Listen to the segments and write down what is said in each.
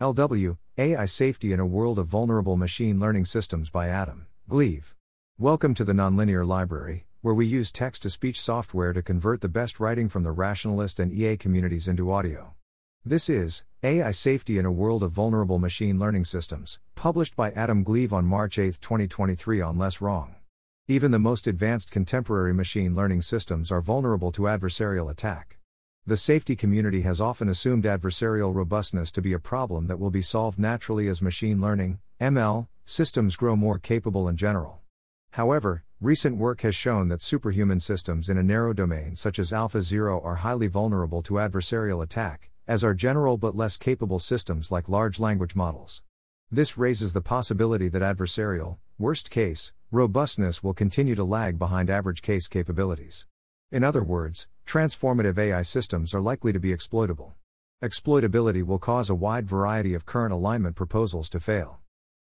LW AI Safety in a World of Vulnerable Machine Learning Systems by Adam Gleave. Welcome to the Nonlinear Library, where we use text to speech software to convert the best writing from the rationalist and EA communities into audio. This is AI Safety in a World of Vulnerable Machine Learning Systems, published by Adam Gleave on March 8, 2023 on Less Wrong. Even the most advanced contemporary machine learning systems are vulnerable to adversarial attack. The safety community has often assumed adversarial robustness to be a problem that will be solved naturally as machine learning, ML, systems grow more capable in general. However, recent work has shown that superhuman systems in a narrow domain such as AlphaZero are highly vulnerable to adversarial attack, as are general but less capable systems like large language models. This raises the possibility that adversarial, worst case, robustness will continue to lag behind average case capabilities. In other words, transformative AI systems are likely to be exploitable. Exploitability will cause a wide variety of current alignment proposals to fail.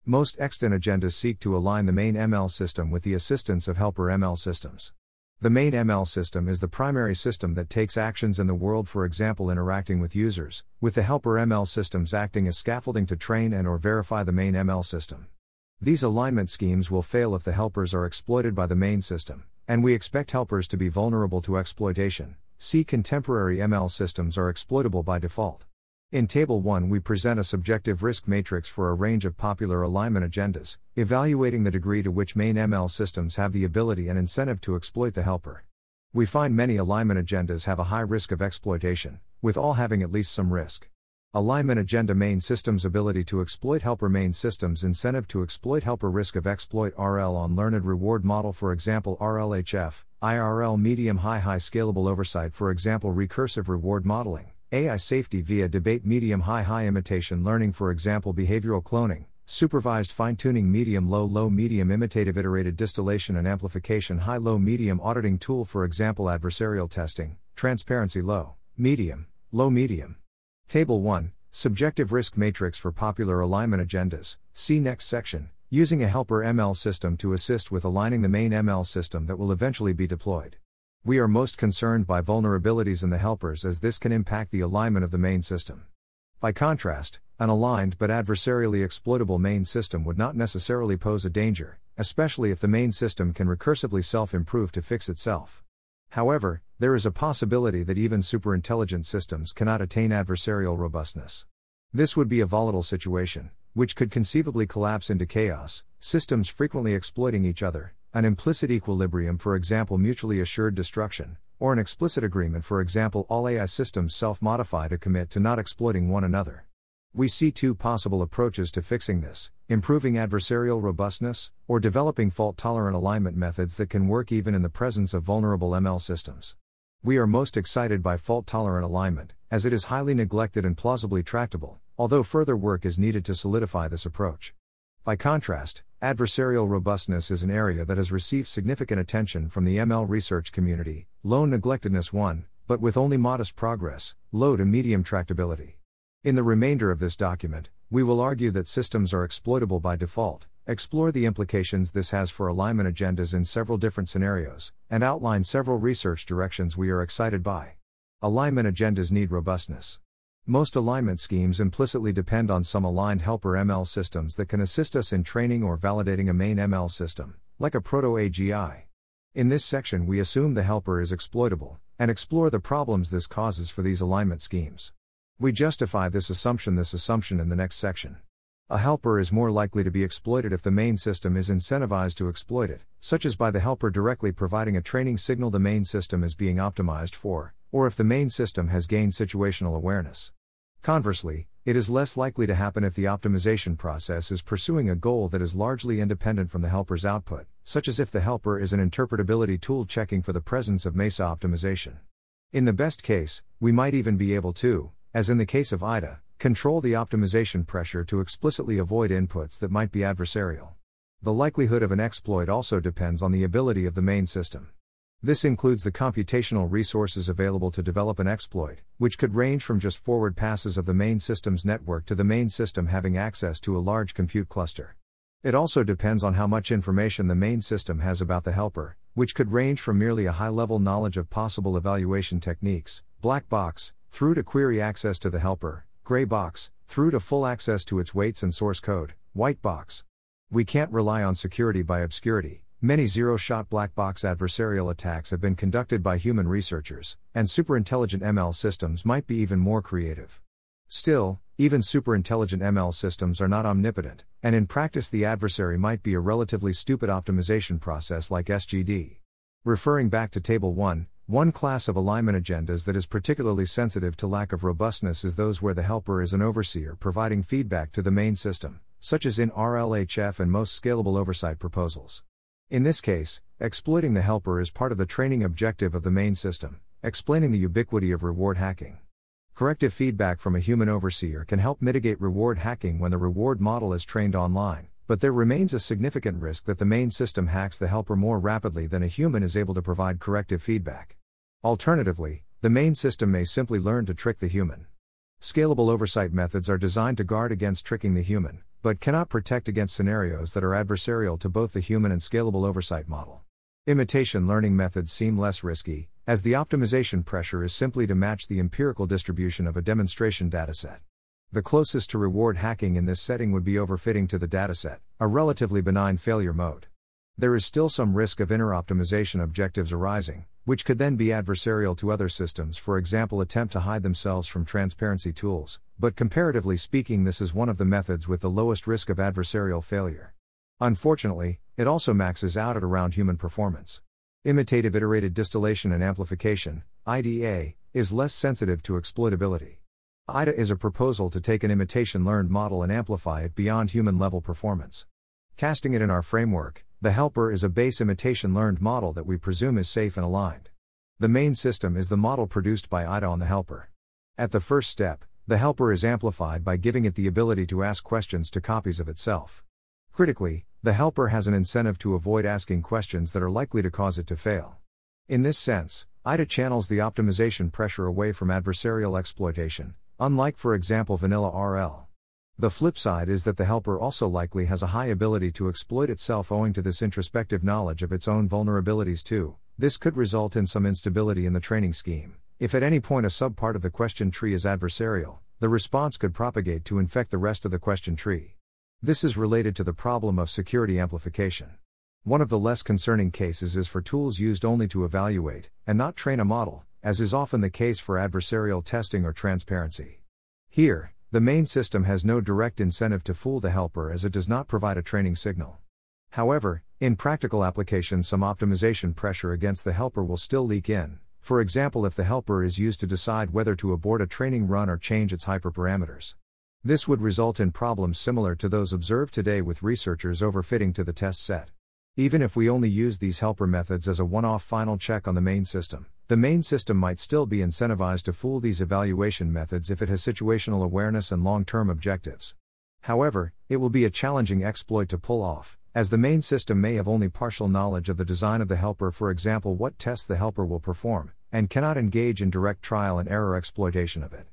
Most extant agendas seek to align the main ML system with the assistance of helper ML systems. The main ML system is the primary system that takes actions in the world for example interacting with users, with the helper ML systems acting as scaffolding to train and or verify the main ML system. These alignment schemes will fail if the helpers are exploited by the main system, and we expect helpers to be vulnerable to exploitation. See contemporary ML systems are exploitable by default. In Table 1, we present a subjective risk matrix for a range of popular alignment agendas, evaluating the degree to which main ML systems have the ability and incentive to exploit the helper. We find many alignment agendas have a high risk of exploitation, with all having at least some risk. Alignment agenda main systems ability to exploit helper main systems incentive to exploit helper risk of exploit RL on learned reward model for example RLHF, IRL medium high high scalable oversight for example recursive reward modeling, AI safety via debate medium high high imitation learning for example behavioral cloning, supervised fine tuning medium low low medium imitative iterated distillation and amplification high low medium auditing tool for example adversarial testing, transparency low, medium, low medium. Table 1 Subjective Risk Matrix for Popular Alignment Agendas. See next section. Using a helper ML system to assist with aligning the main ML system that will eventually be deployed. We are most concerned by vulnerabilities in the helpers as this can impact the alignment of the main system. By contrast, an aligned but adversarially exploitable main system would not necessarily pose a danger, especially if the main system can recursively self improve to fix itself. However, there is a possibility that even superintelligent systems cannot attain adversarial robustness. This would be a volatile situation, which could conceivably collapse into chaos, systems frequently exploiting each other, an implicit equilibrium, for example, mutually assured destruction, or an explicit agreement, for example, all AI systems self modify to commit to not exploiting one another. We see two possible approaches to fixing this improving adversarial robustness, or developing fault tolerant alignment methods that can work even in the presence of vulnerable ML systems. We are most excited by fault tolerant alignment, as it is highly neglected and plausibly tractable, although further work is needed to solidify this approach. By contrast, adversarial robustness is an area that has received significant attention from the ML research community, low neglectedness 1, but with only modest progress, low to medium tractability. In the remainder of this document, we will argue that systems are exploitable by default, explore the implications this has for alignment agendas in several different scenarios, and outline several research directions we are excited by. Alignment agendas need robustness. Most alignment schemes implicitly depend on some aligned helper ML systems that can assist us in training or validating a main ML system, like a proto AGI. In this section, we assume the helper is exploitable, and explore the problems this causes for these alignment schemes. We justify this assumption this assumption in the next section. A helper is more likely to be exploited if the main system is incentivized to exploit it, such as by the helper directly providing a training signal the main system is being optimized for, or if the main system has gained situational awareness. Conversely, it is less likely to happen if the optimization process is pursuing a goal that is largely independent from the helper's output, such as if the helper is an interpretability tool checking for the presence of MESA optimization. In the best case, we might even be able to, as in the case of IDA, control the optimization pressure to explicitly avoid inputs that might be adversarial. The likelihood of an exploit also depends on the ability of the main system. This includes the computational resources available to develop an exploit, which could range from just forward passes of the main system's network to the main system having access to a large compute cluster. It also depends on how much information the main system has about the helper, which could range from merely a high level knowledge of possible evaluation techniques, black box, through to query access to the helper, gray box, through to full access to its weights and source code, white box. We can't rely on security by obscurity. Many zero shot black box adversarial attacks have been conducted by human researchers, and superintelligent ML systems might be even more creative. Still, even superintelligent ML systems are not omnipotent, and in practice, the adversary might be a relatively stupid optimization process like SGD. Referring back to Table 1, one class of alignment agendas that is particularly sensitive to lack of robustness is those where the helper is an overseer providing feedback to the main system, such as in RLHF and most scalable oversight proposals. In this case, exploiting the helper is part of the training objective of the main system, explaining the ubiquity of reward hacking. Corrective feedback from a human overseer can help mitigate reward hacking when the reward model is trained online, but there remains a significant risk that the main system hacks the helper more rapidly than a human is able to provide corrective feedback. Alternatively, the main system may simply learn to trick the human. Scalable oversight methods are designed to guard against tricking the human, but cannot protect against scenarios that are adversarial to both the human and scalable oversight model. Imitation learning methods seem less risky, as the optimization pressure is simply to match the empirical distribution of a demonstration dataset. The closest to reward hacking in this setting would be overfitting to the dataset, a relatively benign failure mode. There is still some risk of inner optimization objectives arising, which could then be adversarial to other systems, for example, attempt to hide themselves from transparency tools, but comparatively speaking, this is one of the methods with the lowest risk of adversarial failure. Unfortunately, it also maxes out at around human performance. Imitative iterated distillation and amplification, IDA, is less sensitive to exploitability. IDA is a proposal to take an imitation learned model and amplify it beyond human level performance. Casting it in our framework, the helper is a base imitation learned model that we presume is safe and aligned. The main system is the model produced by IDA on the helper. At the first step, the helper is amplified by giving it the ability to ask questions to copies of itself. Critically, the helper has an incentive to avoid asking questions that are likely to cause it to fail. In this sense, IDA channels the optimization pressure away from adversarial exploitation, unlike, for example, vanilla RL. The flip side is that the helper also likely has a high ability to exploit itself owing to this introspective knowledge of its own vulnerabilities, too. This could result in some instability in the training scheme. If at any point a subpart of the question tree is adversarial, the response could propagate to infect the rest of the question tree. This is related to the problem of security amplification. One of the less concerning cases is for tools used only to evaluate, and not train a model, as is often the case for adversarial testing or transparency. Here, the main system has no direct incentive to fool the helper as it does not provide a training signal. However, in practical applications, some optimization pressure against the helper will still leak in. For example, if the helper is used to decide whether to abort a training run or change its hyperparameters. This would result in problems similar to those observed today with researchers overfitting to the test set. Even if we only use these helper methods as a one off final check on the main system, the main system might still be incentivized to fool these evaluation methods if it has situational awareness and long term objectives. However, it will be a challenging exploit to pull off, as the main system may have only partial knowledge of the design of the helper, for example, what tests the helper will perform, and cannot engage in direct trial and error exploitation of it.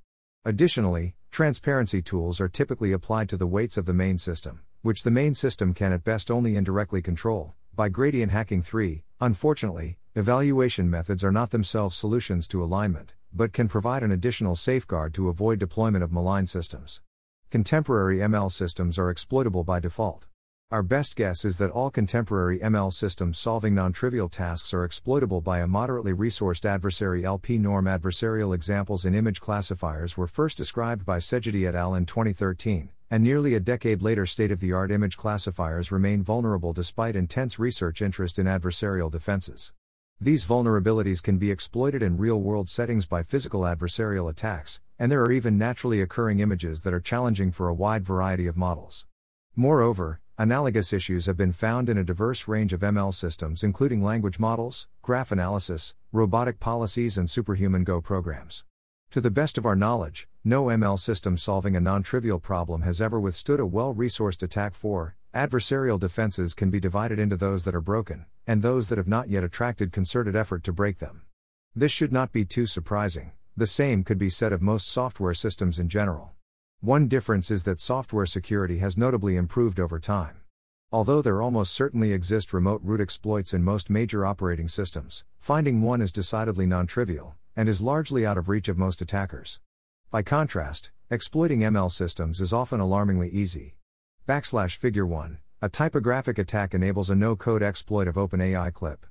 Additionally, transparency tools are typically applied to the weights of the main system, which the main system can at best only indirectly control, by gradient hacking 3. Unfortunately, Evaluation methods are not themselves solutions to alignment, but can provide an additional safeguard to avoid deployment of malign systems. Contemporary ML systems are exploitable by default. Our best guess is that all contemporary ML systems solving non trivial tasks are exploitable by a moderately resourced adversary. LP norm adversarial examples in image classifiers were first described by Szegedy et al. in 2013, and nearly a decade later, state of the art image classifiers remain vulnerable despite intense research interest in adversarial defenses. These vulnerabilities can be exploited in real world settings by physical adversarial attacks, and there are even naturally occurring images that are challenging for a wide variety of models. Moreover, analogous issues have been found in a diverse range of ML systems, including language models, graph analysis, robotic policies, and superhuman Go programs. To the best of our knowledge, no ML system solving a non trivial problem has ever withstood a well resourced attack for, Adversarial defenses can be divided into those that are broken, and those that have not yet attracted concerted effort to break them. This should not be too surprising, the same could be said of most software systems in general. One difference is that software security has notably improved over time. Although there almost certainly exist remote root exploits in most major operating systems, finding one is decidedly non trivial, and is largely out of reach of most attackers. By contrast, exploiting ML systems is often alarmingly easy. Backslash figure 1, a typographic attack enables a no code exploit of OpenAI clip.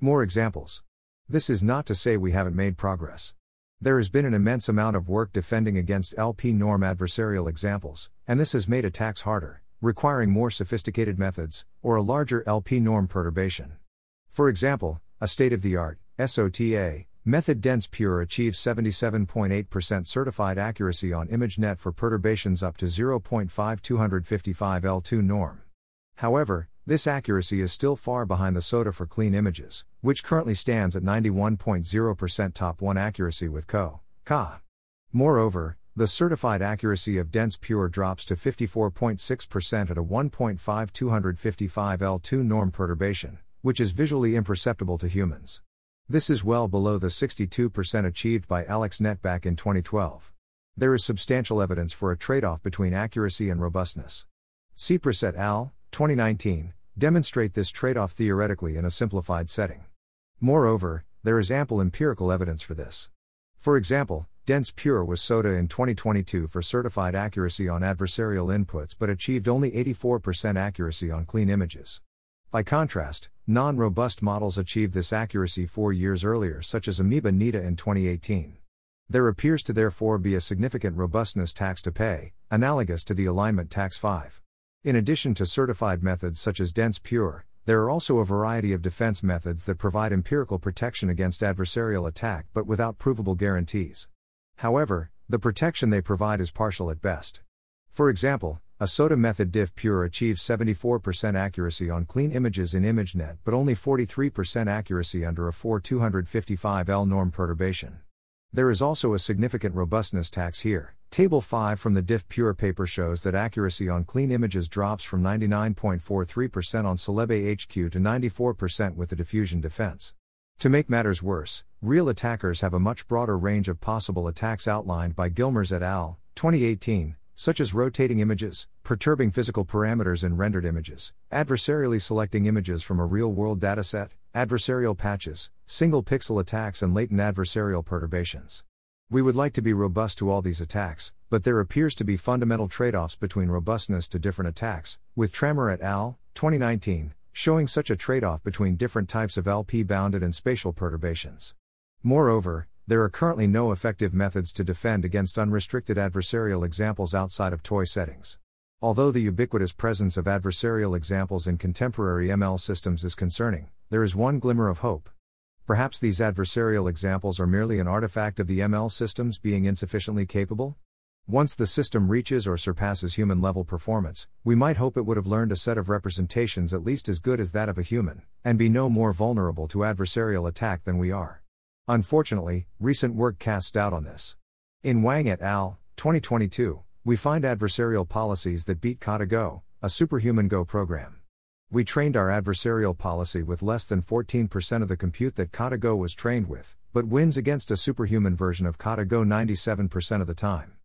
More examples. This is not to say we haven't made progress. There has been an immense amount of work defending against LP norm adversarial examples, and this has made attacks harder, requiring more sophisticated methods, or a larger LP norm perturbation. For example, a state of the art, SOTA, method dense pure achieves 77.8% certified accuracy on ImageNet for perturbations up to 0.5255 L2 norm. However, this accuracy is still far behind the SOTA for clean images, which currently stands at 91.0% top 1 accuracy with CO. Ka. Moreover, the certified accuracy of dense pure drops to 54.6% at a 1.5255 L2 norm perturbation, which is visually imperceptible to humans. This is well below the 62% achieved by AlexNet back in 2012. There is substantial evidence for a trade off between accuracy and robustness. Tsipras et al., 2019, demonstrate this trade off theoretically in a simplified setting. Moreover, there is ample empirical evidence for this. For example, Dense Pure was SOTA in 2022 for certified accuracy on adversarial inputs but achieved only 84% accuracy on clean images. By contrast, non robust models achieved this accuracy four years earlier, such as AmoebaNet-A in 2018. There appears to therefore be a significant robustness tax to pay, analogous to the alignment tax 5. In addition to certified methods such as Dense Pure, there are also a variety of defense methods that provide empirical protection against adversarial attack but without provable guarantees. However, the protection they provide is partial at best. For example, a SOTA method diff pure achieves 74% accuracy on clean images in ImageNet but only 43% accuracy under a 4255L norm perturbation. There is also a significant robustness tax here. Table 5 from the Diff Pure paper shows that accuracy on clean images drops from 99.43% on Celeb HQ to 94% with the diffusion defense. To make matters worse, real attackers have a much broader range of possible attacks outlined by Gilmers et al., 2018, such as rotating images, perturbing physical parameters in rendered images, adversarially selecting images from a real world dataset, adversarial patches, single pixel attacks, and latent adversarial perturbations. We would like to be robust to all these attacks, but there appears to be fundamental trade offs between robustness to different attacks, with Tramèr et al., 2019, showing such a trade off between different types of LP bounded and spatial perturbations. Moreover, there are currently no effective methods to defend against unrestricted adversarial examples outside of toy settings. Although the ubiquitous presence of adversarial examples in contemporary ML systems is concerning, there is one glimmer of hope. Perhaps these adversarial examples are merely an artifact of the ML systems being insufficiently capable? Once the system reaches or surpasses human level performance, we might hope it would have learned a set of representations at least as good as that of a human, and be no more vulnerable to adversarial attack than we are. Unfortunately, recent work casts doubt on this. In Wang et al., 2022, we find adversarial policies that beat Kata Go, a superhuman Go program. We trained our adversarial policy with less than 14% of the compute that KataGo was trained with, but wins against a superhuman version of KataGo 97% of the time.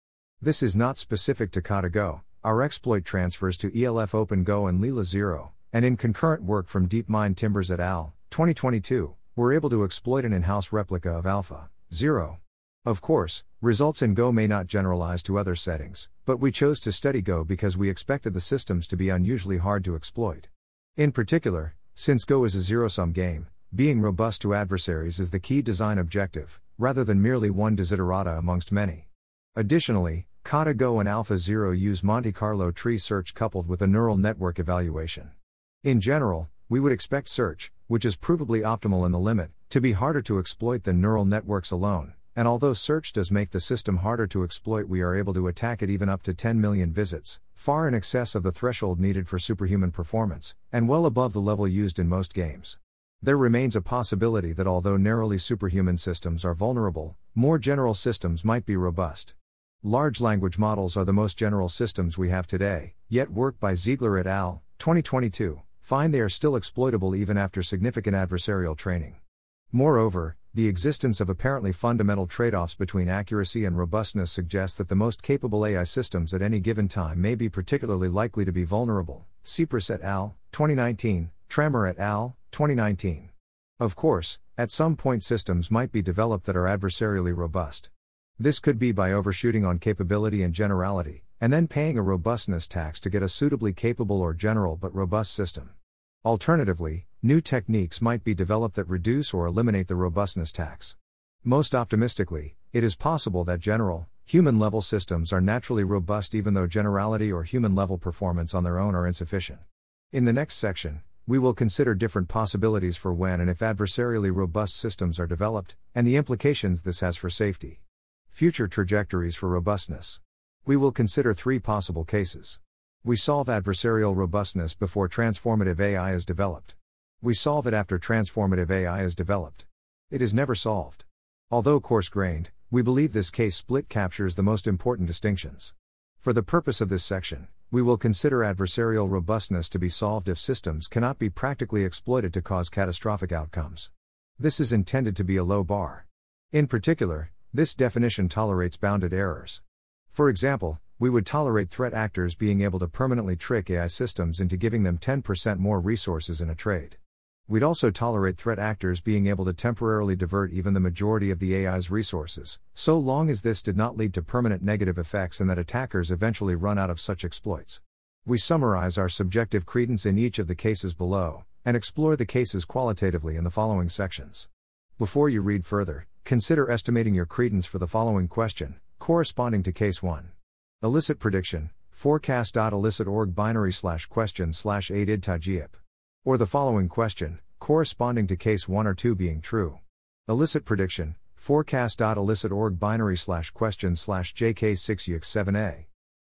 This is not specific to KataGo, our exploit transfers to ELF Open Go and Leela Zero, and in concurrent work from DeepMind Timbers et al., 2022, we're able to exploit an in house replica of Alpha 0. Of course, results in Go may not generalize to other settings, but we chose to study Go because we expected the systems to be unusually hard to exploit. In particular, since Go is a zero sum game, being robust to adversaries is the key design objective, rather than merely one desiderata amongst many. Additionally, Kata Go and Alpha Zero use Monte Carlo tree search coupled with a neural network evaluation. In general, we would expect search, which is provably optimal in the limit, to be harder to exploit than neural networks alone, and although search does make the system harder to exploit, we are able to attack it even up to 10 million visits, far in excess of the threshold needed for superhuman performance, and well above the level used in most games. There remains a possibility that although narrowly superhuman systems are vulnerable, more general systems might be robust. Large language models are the most general systems we have today, yet work by Ziegler et al., 2022, find they are still exploitable even after significant adversarial training. Moreover, the existence of apparently fundamental trade offs between accuracy and robustness suggests that the most capable AI systems at any given time may be particularly likely to be vulnerable. Tsipras et al., 2019, Tramèr et al., 2019. Of course, at some point systems might be developed that are adversarially robust. This could be by overshooting on capability and generality, and then paying a robustness tax to get a suitably capable or general but robust system. Alternatively, new techniques might be developed that reduce or eliminate the robustness tax. Most optimistically, it is possible that general, human level systems are naturally robust even though generality or human level performance on their own are insufficient. In the next section, we will consider different possibilities for when and if adversarially robust systems are developed, and the implications this has for safety. Future trajectories for robustness. We will consider three possible cases. We solve adversarial robustness before transformative AI is developed. We solve it after transformative AI is developed. It is never solved. Although coarse grained, we believe this case split captures the most important distinctions. For the purpose of this section, we will consider adversarial robustness to be solved if systems cannot be practically exploited to cause catastrophic outcomes. This is intended to be a low bar. In particular, this definition tolerates bounded errors. For example, we would tolerate threat actors being able to permanently trick AI systems into giving them 10% more resources in a trade. We'd also tolerate threat actors being able to temporarily divert even the majority of the AI's resources, so long as this did not lead to permanent negative effects and that attackers eventually run out of such exploits. We summarize our subjective credence in each of the cases below, and explore the cases qualitatively in the following sections. Before you read further, Consider estimating your credence for the following question, corresponding to case 1. Elicit prediction, forecast.elicit.org binary slash question slash 8 idtajip. Or the following question, corresponding to case 1 or 2 being true. Elicit prediction, forecast.elicit.org binary slash question slash jk6ux7a.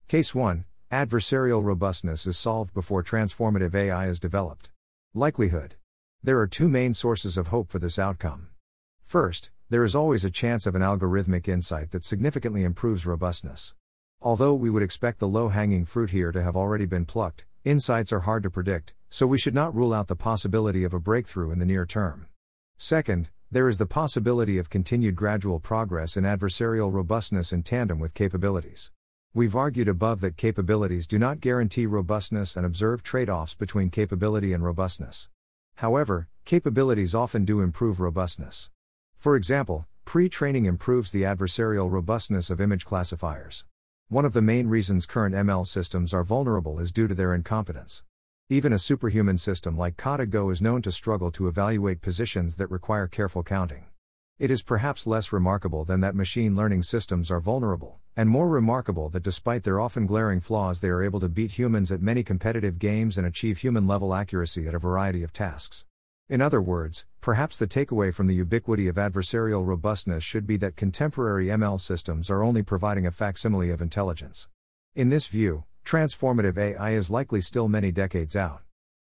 Case 1, adversarial robustness is solved before transformative AI is developed. Likelihood. There are two main sources of hope for this outcome. First, there is always a chance of an algorithmic insight that significantly improves robustness. Although we would expect the low hanging fruit here to have already been plucked, insights are hard to predict, so we should not rule out the possibility of a breakthrough in the near term. Second, there is the possibility of continued gradual progress in adversarial robustness in tandem with capabilities. We've argued above that capabilities do not guarantee robustness and observe trade offs between capability and robustness. However, capabilities often do improve robustness. For example, pre training improves the adversarial robustness of image classifiers. One of the main reasons current ML systems are vulnerable is due to their incompetence. Even a superhuman system like Kata Go is known to struggle to evaluate positions that require careful counting. It is perhaps less remarkable than that machine learning systems are vulnerable, and more remarkable that despite their often glaring flaws, they are able to beat humans at many competitive games and achieve human level accuracy at a variety of tasks. In other words, perhaps the takeaway from the ubiquity of adversarial robustness should be that contemporary ML systems are only providing a facsimile of intelligence. In this view, transformative AI is likely still many decades out.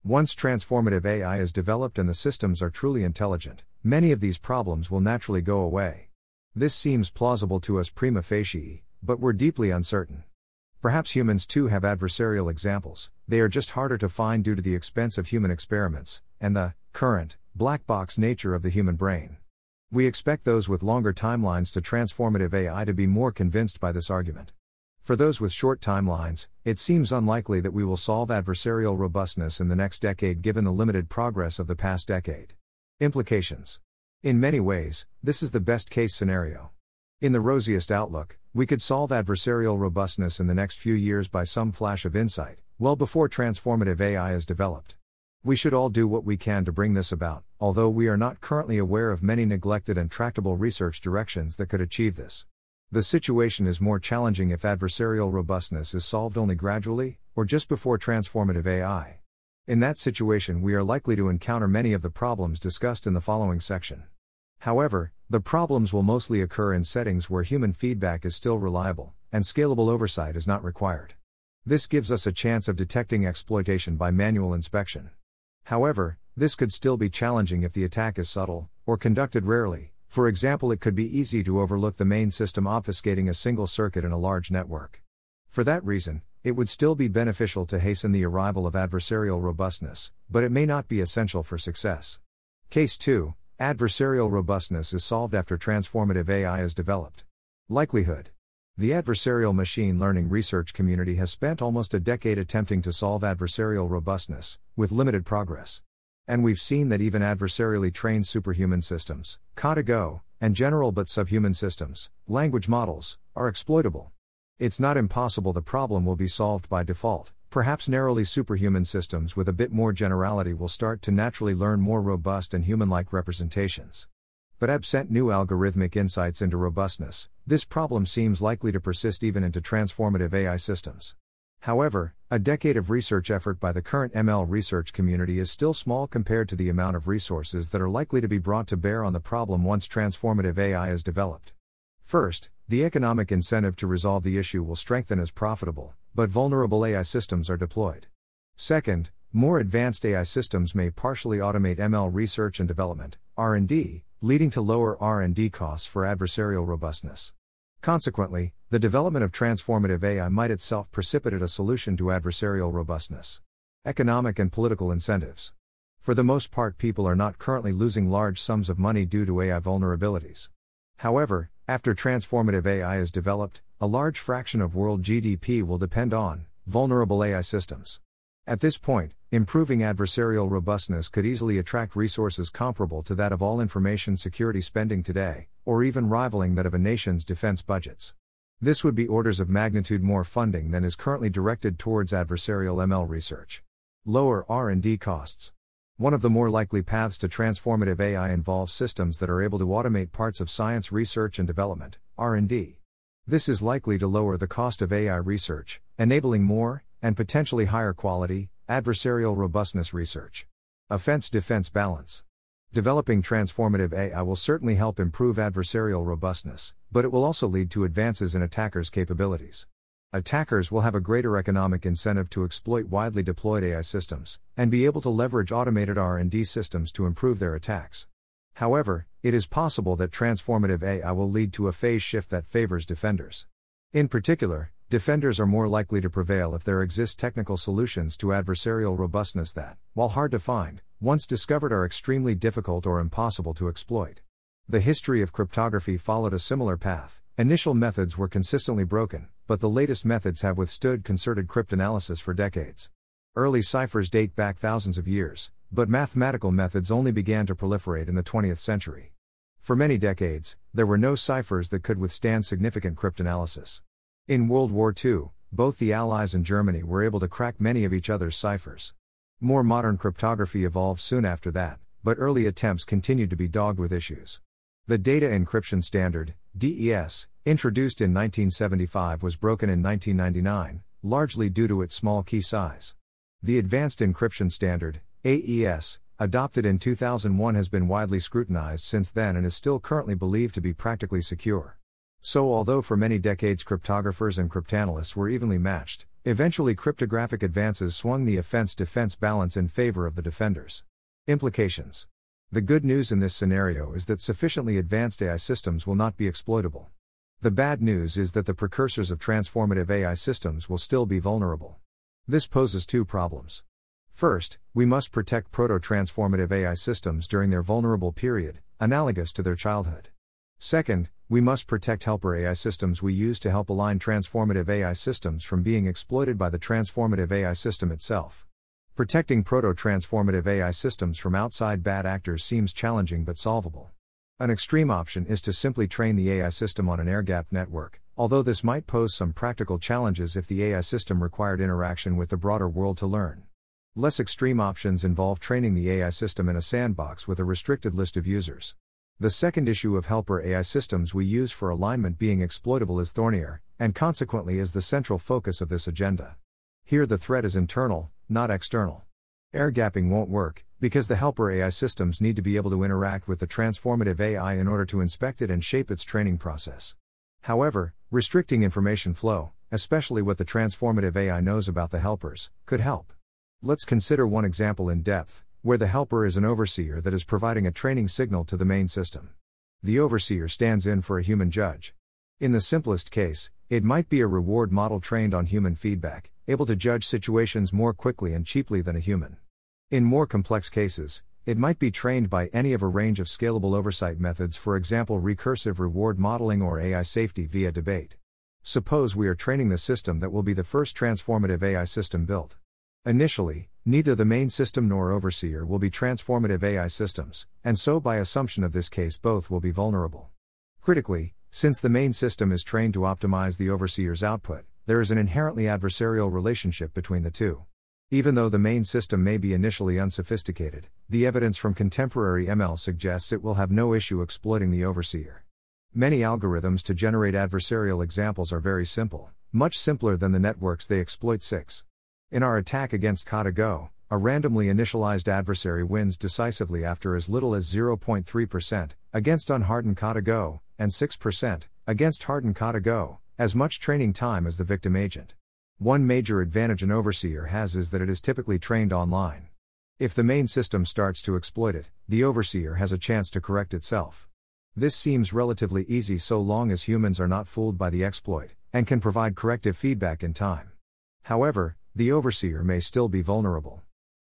Once transformative AI is developed and the systems are truly intelligent, many of these problems will naturally go away. This seems plausible to us prima facie, but we're deeply uncertain. Perhaps humans too have adversarial examples, they are just harder to find due to the expense of human experiments, and the current, black box nature of the human brain. We expect those with longer timelines to transformative AI to be more convinced by this argument. For those with short timelines, it seems unlikely that we will solve adversarial robustness in the next decade given the limited progress of the past decade. Implications In many ways, this is the best case scenario. In the rosiest outlook, we could solve adversarial robustness in the next few years by some flash of insight, well before transformative AI is developed. We should all do what we can to bring this about, although we are not currently aware of many neglected and tractable research directions that could achieve this. The situation is more challenging if adversarial robustness is solved only gradually, or just before transformative AI. In that situation, we are likely to encounter many of the problems discussed in the following section. However, the problems will mostly occur in settings where human feedback is still reliable, and scalable oversight is not required. This gives us a chance of detecting exploitation by manual inspection. However, this could still be challenging if the attack is subtle, or conducted rarely. For example, it could be easy to overlook the main system obfuscating a single circuit in a large network. For that reason, it would still be beneficial to hasten the arrival of adversarial robustness, but it may not be essential for success. Case 2 Adversarial robustness is solved after transformative AI is developed. Likelihood The adversarial machine learning research community has spent almost a decade attempting to solve adversarial robustness, with limited progress. And we've seen that even adversarially trained superhuman systems, Kata and general but subhuman systems, language models, are exploitable. It's not impossible the problem will be solved by default, perhaps narrowly superhuman systems with a bit more generality will start to naturally learn more robust and human like representations. But absent new algorithmic insights into robustness, this problem seems likely to persist even into transformative AI systems. However, a decade of research effort by the current ML research community is still small compared to the amount of resources that are likely to be brought to bear on the problem once transformative AI is developed. First, the economic incentive to resolve the issue will strengthen as profitable, but vulnerable AI systems are deployed. Second, more advanced AI systems may partially automate ML research and development, R&D, leading to lower R&D costs for adversarial robustness. Consequently, the development of transformative AI might itself precipitate a solution to adversarial robustness. Economic and political incentives. For the most part, people are not currently losing large sums of money due to AI vulnerabilities. However, after transformative AI is developed, a large fraction of world GDP will depend on vulnerable AI systems. At this point, improving adversarial robustness could easily attract resources comparable to that of all information security spending today, or even rivaling that of a nation's defense budgets. This would be orders of magnitude more funding than is currently directed towards adversarial ML research. Lower R&D costs. One of the more likely paths to transformative AI involves systems that are able to automate parts of science research and development, R&D. This is likely to lower the cost of AI research, enabling more and potentially higher quality, adversarial robustness research. Offense defense balance. Developing transformative AI will certainly help improve adversarial robustness, but it will also lead to advances in attackers' capabilities. Attackers will have a greater economic incentive to exploit widely deployed AI systems and be able to leverage automated R&D systems to improve their attacks. However, it is possible that transformative AI will lead to a phase shift that favors defenders. In particular, Defenders are more likely to prevail if there exist technical solutions to adversarial robustness that, while hard to find, once discovered are extremely difficult or impossible to exploit. The history of cryptography followed a similar path. Initial methods were consistently broken, but the latest methods have withstood concerted cryptanalysis for decades. Early ciphers date back thousands of years, but mathematical methods only began to proliferate in the 20th century. For many decades, there were no ciphers that could withstand significant cryptanalysis. In World War II, both the Allies and Germany were able to crack many of each other's ciphers. More modern cryptography evolved soon after that, but early attempts continued to be dogged with issues. The Data Encryption Standard, DES, introduced in 1975 was broken in 1999, largely due to its small key size. The Advanced Encryption Standard, AES, adopted in 2001 has been widely scrutinized since then and is still currently believed to be practically secure. So, although for many decades cryptographers and cryptanalysts were evenly matched, eventually cryptographic advances swung the offense defense balance in favor of the defenders. Implications The good news in this scenario is that sufficiently advanced AI systems will not be exploitable. The bad news is that the precursors of transformative AI systems will still be vulnerable. This poses two problems. First, we must protect proto transformative AI systems during their vulnerable period, analogous to their childhood. Second, we must protect helper AI systems we use to help align transformative AI systems from being exploited by the transformative AI system itself. Protecting proto transformative AI systems from outside bad actors seems challenging but solvable. An extreme option is to simply train the AI system on an air gapped network, although this might pose some practical challenges if the AI system required interaction with the broader world to learn. Less extreme options involve training the AI system in a sandbox with a restricted list of users. The second issue of helper AI systems we use for alignment being exploitable is thornier, and consequently is the central focus of this agenda. Here the threat is internal, not external. Air gapping won't work, because the helper AI systems need to be able to interact with the transformative AI in order to inspect it and shape its training process. However, restricting information flow, especially what the transformative AI knows about the helpers, could help. Let's consider one example in depth where the helper is an overseer that is providing a training signal to the main system. The overseer stands in for a human judge. In the simplest case, it might be a reward model trained on human feedback, able to judge situations more quickly and cheaply than a human. In more complex cases, it might be trained by any of a range of scalable oversight methods, for example, recursive reward modeling or AI safety via debate. Suppose we are training the system that will be the first transformative AI system built. Initially, neither the main system nor overseer will be transformative AI systems, and so by assumption of this case both will be vulnerable. Critically, since the main system is trained to optimize the overseer's output, there is an inherently adversarial relationship between the two. Even though the main system may be initially unsophisticated, the evidence from contemporary ML suggests it will have no issue exploiting the overseer. Many algorithms to generate adversarial examples are very simple, much simpler than the networks they exploit. 6. In our attack against Kata Go, a randomly initialized adversary wins decisively after as little as 0.3%, against unhardened Kata Go, and 6%, against hardened Kata Go, as much training time as the victim agent. One major advantage an overseer has is that it is typically trained online. If the main system starts to exploit it, the overseer has a chance to correct itself. This seems relatively easy so long as humans are not fooled by the exploit, and can provide corrective feedback in time. However, the overseer may still be vulnerable.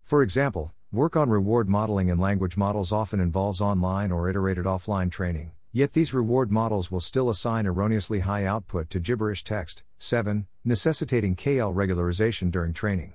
For example, work on reward modeling in language models often involves online or iterated offline training, yet these reward models will still assign erroneously high output to gibberish text. 7. Necessitating KL regularization during training.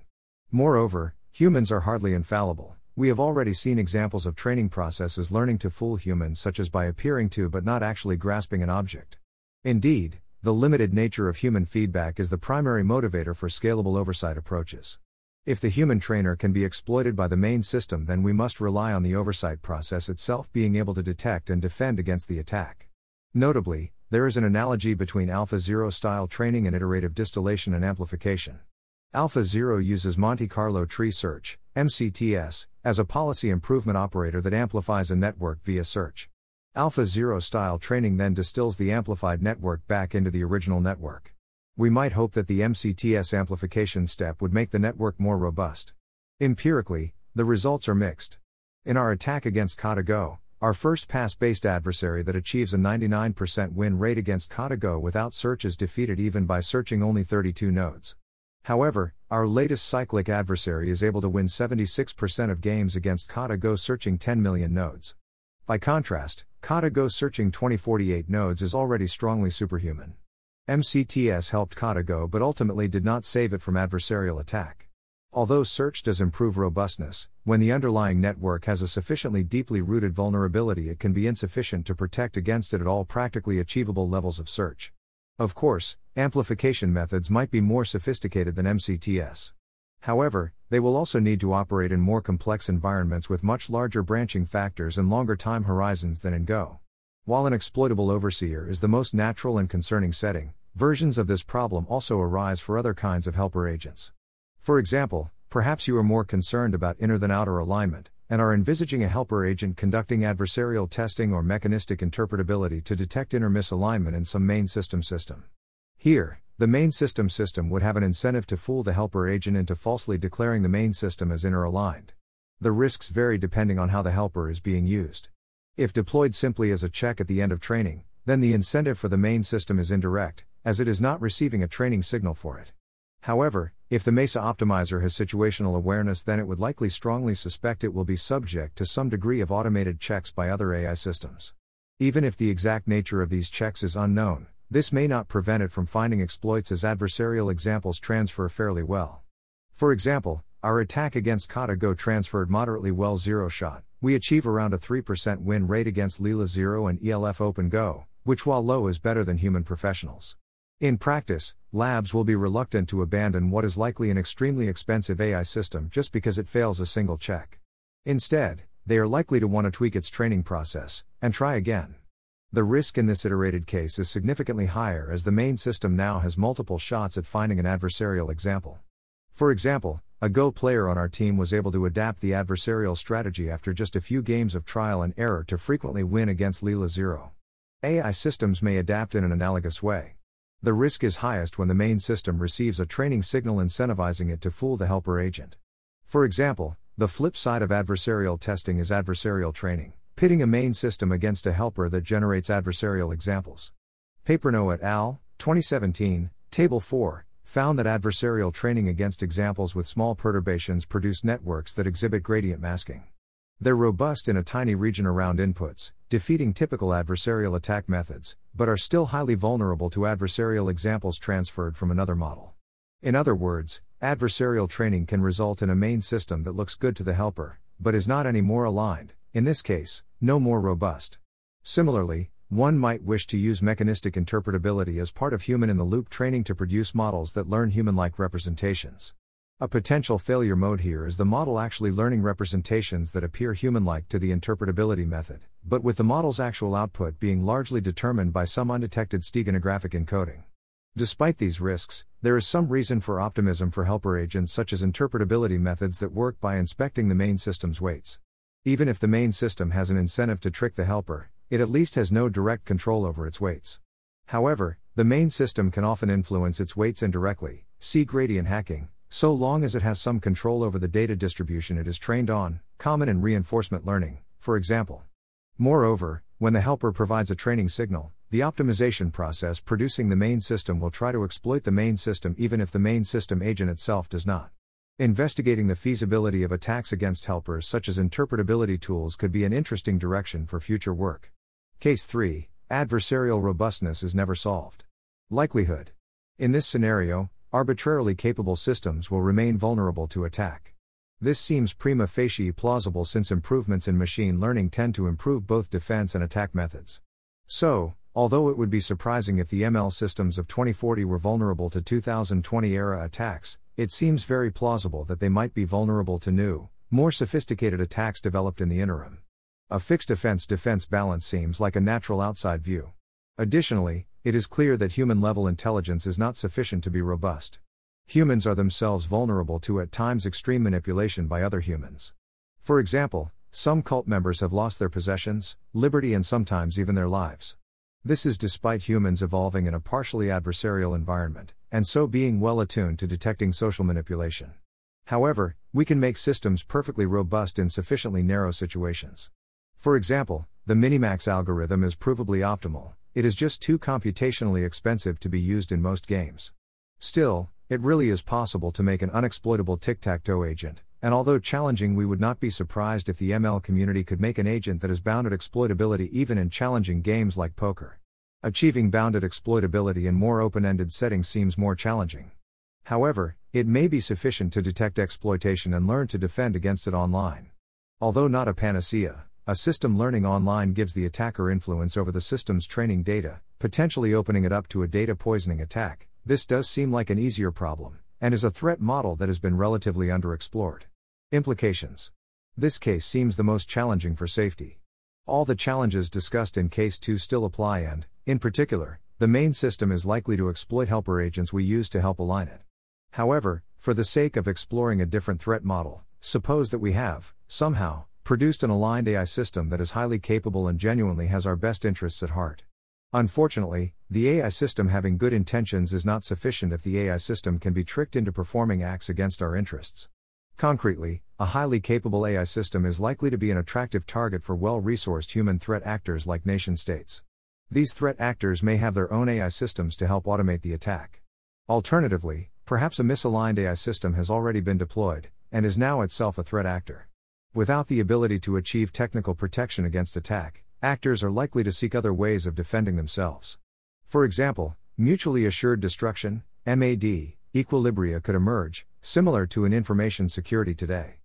Moreover, humans are hardly infallible. We have already seen examples of training processes learning to fool humans, such as by appearing to but not actually grasping an object. Indeed, the limited nature of human feedback is the primary motivator for scalable oversight approaches. If the human trainer can be exploited by the main system, then we must rely on the oversight process itself being able to detect and defend against the attack. Notably, there is an analogy between AlphaZero style training and iterative distillation and amplification. AlphaZero uses Monte Carlo tree search, MCTS, as a policy improvement operator that amplifies a network via search. AlphaZero style training then distills the amplified network back into the original network we might hope that the MCTS amplification step would make the network more robust. Empirically, the results are mixed. In our attack against Kata Go, our first pass based adversary that achieves a 99% win rate against Kata Go without search is defeated even by searching only 32 nodes. However, our latest cyclic adversary is able to win 76% of games against Kata Go searching 10 million nodes. By contrast, Kata Go searching 2048 nodes is already strongly superhuman. MCTS helped Kata Go but ultimately did not save it from adversarial attack. Although search does improve robustness, when the underlying network has a sufficiently deeply rooted vulnerability, it can be insufficient to protect against it at all practically achievable levels of search. Of course, amplification methods might be more sophisticated than MCTS. However, they will also need to operate in more complex environments with much larger branching factors and longer time horizons than in Go. While an exploitable overseer is the most natural and concerning setting, versions of this problem also arise for other kinds of helper agents. For example, perhaps you are more concerned about inner than outer alignment, and are envisaging a helper agent conducting adversarial testing or mechanistic interpretability to detect inner misalignment in some main system system. Here, the main system system would have an incentive to fool the helper agent into falsely declaring the main system as inner aligned. The risks vary depending on how the helper is being used. If deployed simply as a check at the end of training, then the incentive for the main system is indirect, as it is not receiving a training signal for it. However, if the MESA optimizer has situational awareness, then it would likely strongly suspect it will be subject to some degree of automated checks by other AI systems. Even if the exact nature of these checks is unknown, this may not prevent it from finding exploits as adversarial examples transfer fairly well. For example, our attack against Kata Go transferred moderately well zero shot, we achieve around a 3% win rate against Leela Zero and ELF Open Go, which while low is better than human professionals. In practice, labs will be reluctant to abandon what is likely an extremely expensive AI system just because it fails a single check. Instead, they are likely to want to tweak its training process and try again. The risk in this iterated case is significantly higher as the main system now has multiple shots at finding an adversarial example. For example, a Go player on our team was able to adapt the adversarial strategy after just a few games of trial and error to frequently win against Leela Zero. AI systems may adapt in an analogous way. The risk is highest when the main system receives a training signal incentivizing it to fool the helper agent. For example, the flip side of adversarial testing is adversarial training, pitting a main system against a helper that generates adversarial examples. Papernot et al., 2017, Table 4, found that adversarial training against examples with small perturbations produce networks that exhibit gradient masking. They're robust in a tiny region around inputs, defeating typical adversarial attack methods, but are still highly vulnerable to adversarial examples transferred from another model. In other words, adversarial training can result in a main system that looks good to the helper, but is not any more aligned, in this case, no more robust. Similarly, one might wish to use mechanistic interpretability as part of human in the loop training to produce models that learn human like representations. A potential failure mode here is the model actually learning representations that appear human like to the interpretability method, but with the model's actual output being largely determined by some undetected steganographic encoding. Despite these risks, there is some reason for optimism for helper agents such as interpretability methods that work by inspecting the main system's weights. Even if the main system has an incentive to trick the helper, it at least has no direct control over its weights. However, the main system can often influence its weights indirectly, see gradient hacking, so long as it has some control over the data distribution it is trained on, common in reinforcement learning, for example. Moreover, when the helper provides a training signal, the optimization process producing the main system will try to exploit the main system even if the main system agent itself does not. Investigating the feasibility of attacks against helpers such as interpretability tools could be an interesting direction for future work. Case 3 Adversarial robustness is never solved. Likelihood. In this scenario, arbitrarily capable systems will remain vulnerable to attack. This seems prima facie plausible since improvements in machine learning tend to improve both defense and attack methods. So, although it would be surprising if the ML systems of 2040 were vulnerable to 2020 era attacks, it seems very plausible that they might be vulnerable to new, more sophisticated attacks developed in the interim. A fixed defense defense balance seems like a natural outside view. Additionally, it is clear that human level intelligence is not sufficient to be robust. Humans are themselves vulnerable to at times extreme manipulation by other humans. For example, some cult members have lost their possessions, liberty, and sometimes even their lives. This is despite humans evolving in a partially adversarial environment, and so being well attuned to detecting social manipulation. However, we can make systems perfectly robust in sufficiently narrow situations. For example, the Minimax algorithm is provably optimal, it is just too computationally expensive to be used in most games. Still, it really is possible to make an unexploitable tic tac toe agent, and although challenging, we would not be surprised if the ML community could make an agent that is bounded exploitability even in challenging games like poker. Achieving bounded exploitability in more open ended settings seems more challenging. However, it may be sufficient to detect exploitation and learn to defend against it online. Although not a panacea, a system learning online gives the attacker influence over the system's training data, potentially opening it up to a data poisoning attack, this does seem like an easier problem, and is a threat model that has been relatively underexplored. Implications This case seems the most challenging for safety. All the challenges discussed in Case 2 still apply, and, in particular, the main system is likely to exploit helper agents we use to help align it. However, for the sake of exploring a different threat model, suppose that we have, somehow, produced an aligned AI system that is highly capable and genuinely has our best interests at heart. Unfortunately, the AI system having good intentions is not sufficient if the AI system can be tricked into performing acts against our interests. Concretely, a highly capable AI system is likely to be an attractive target for well resourced human threat actors like nation states. These threat actors may have their own AI systems to help automate the attack. Alternatively, perhaps a misaligned AI system has already been deployed, and is now itself a threat actor. Without the ability to achieve technical protection against attack, actors are likely to seek other ways of defending themselves. For example, mutually assured destruction, MAD, equilibria could emerge, similar to in information security today.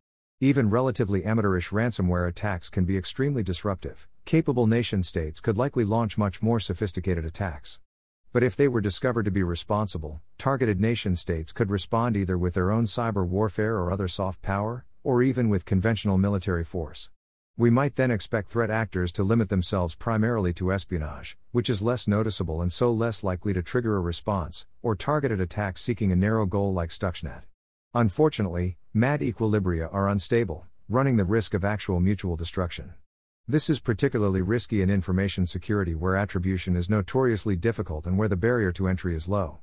Even relatively amateurish ransomware attacks can be extremely disruptive. Capable nation states could likely launch much more sophisticated attacks. But if they were discovered to be responsible, targeted nation states could respond either with their own cyber warfare or other soft power, or even with conventional military force. We might then expect threat actors to limit themselves primarily to espionage, which is less noticeable and so less likely to trigger a response, or targeted attacks seeking a narrow goal like Stuxnet. Unfortunately, MAD equilibria are unstable, running the risk of actual mutual destruction. This is particularly risky in information security where attribution is notoriously difficult and where the barrier to entry is low.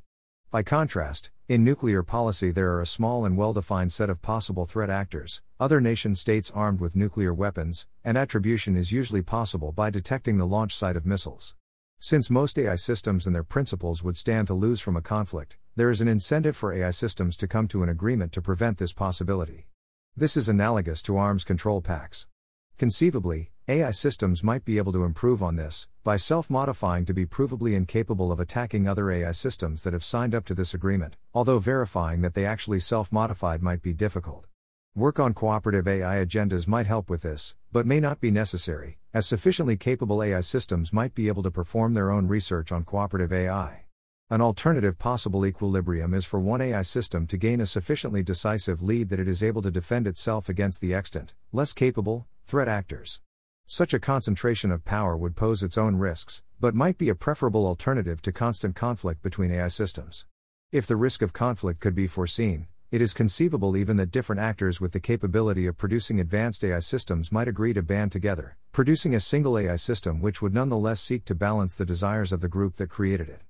By contrast, in nuclear policy there are a small and well defined set of possible threat actors, other nation states armed with nuclear weapons, and attribution is usually possible by detecting the launch site of missiles. Since most AI systems and their principals would stand to lose from a conflict, there is an incentive for AI systems to come to an agreement to prevent this possibility. This is analogous to arms control pacts. Conceivably, AI systems might be able to improve on this, by self modifying to be provably incapable of attacking other AI systems that have signed up to this agreement, although verifying that they actually self modified might be difficult. Work on cooperative AI agendas might help with this, but may not be necessary, as sufficiently capable AI systems might be able to perform their own research on cooperative AI. An alternative possible equilibrium is for one AI system to gain a sufficiently decisive lead that it is able to defend itself against the extant, less capable, threat actors. Such a concentration of power would pose its own risks, but might be a preferable alternative to constant conflict between AI systems. If the risk of conflict could be foreseen, it is conceivable even that different actors with the capability of producing advanced AI systems might agree to band together, producing a single AI system which would nonetheless seek to balance the desires of the group that created it.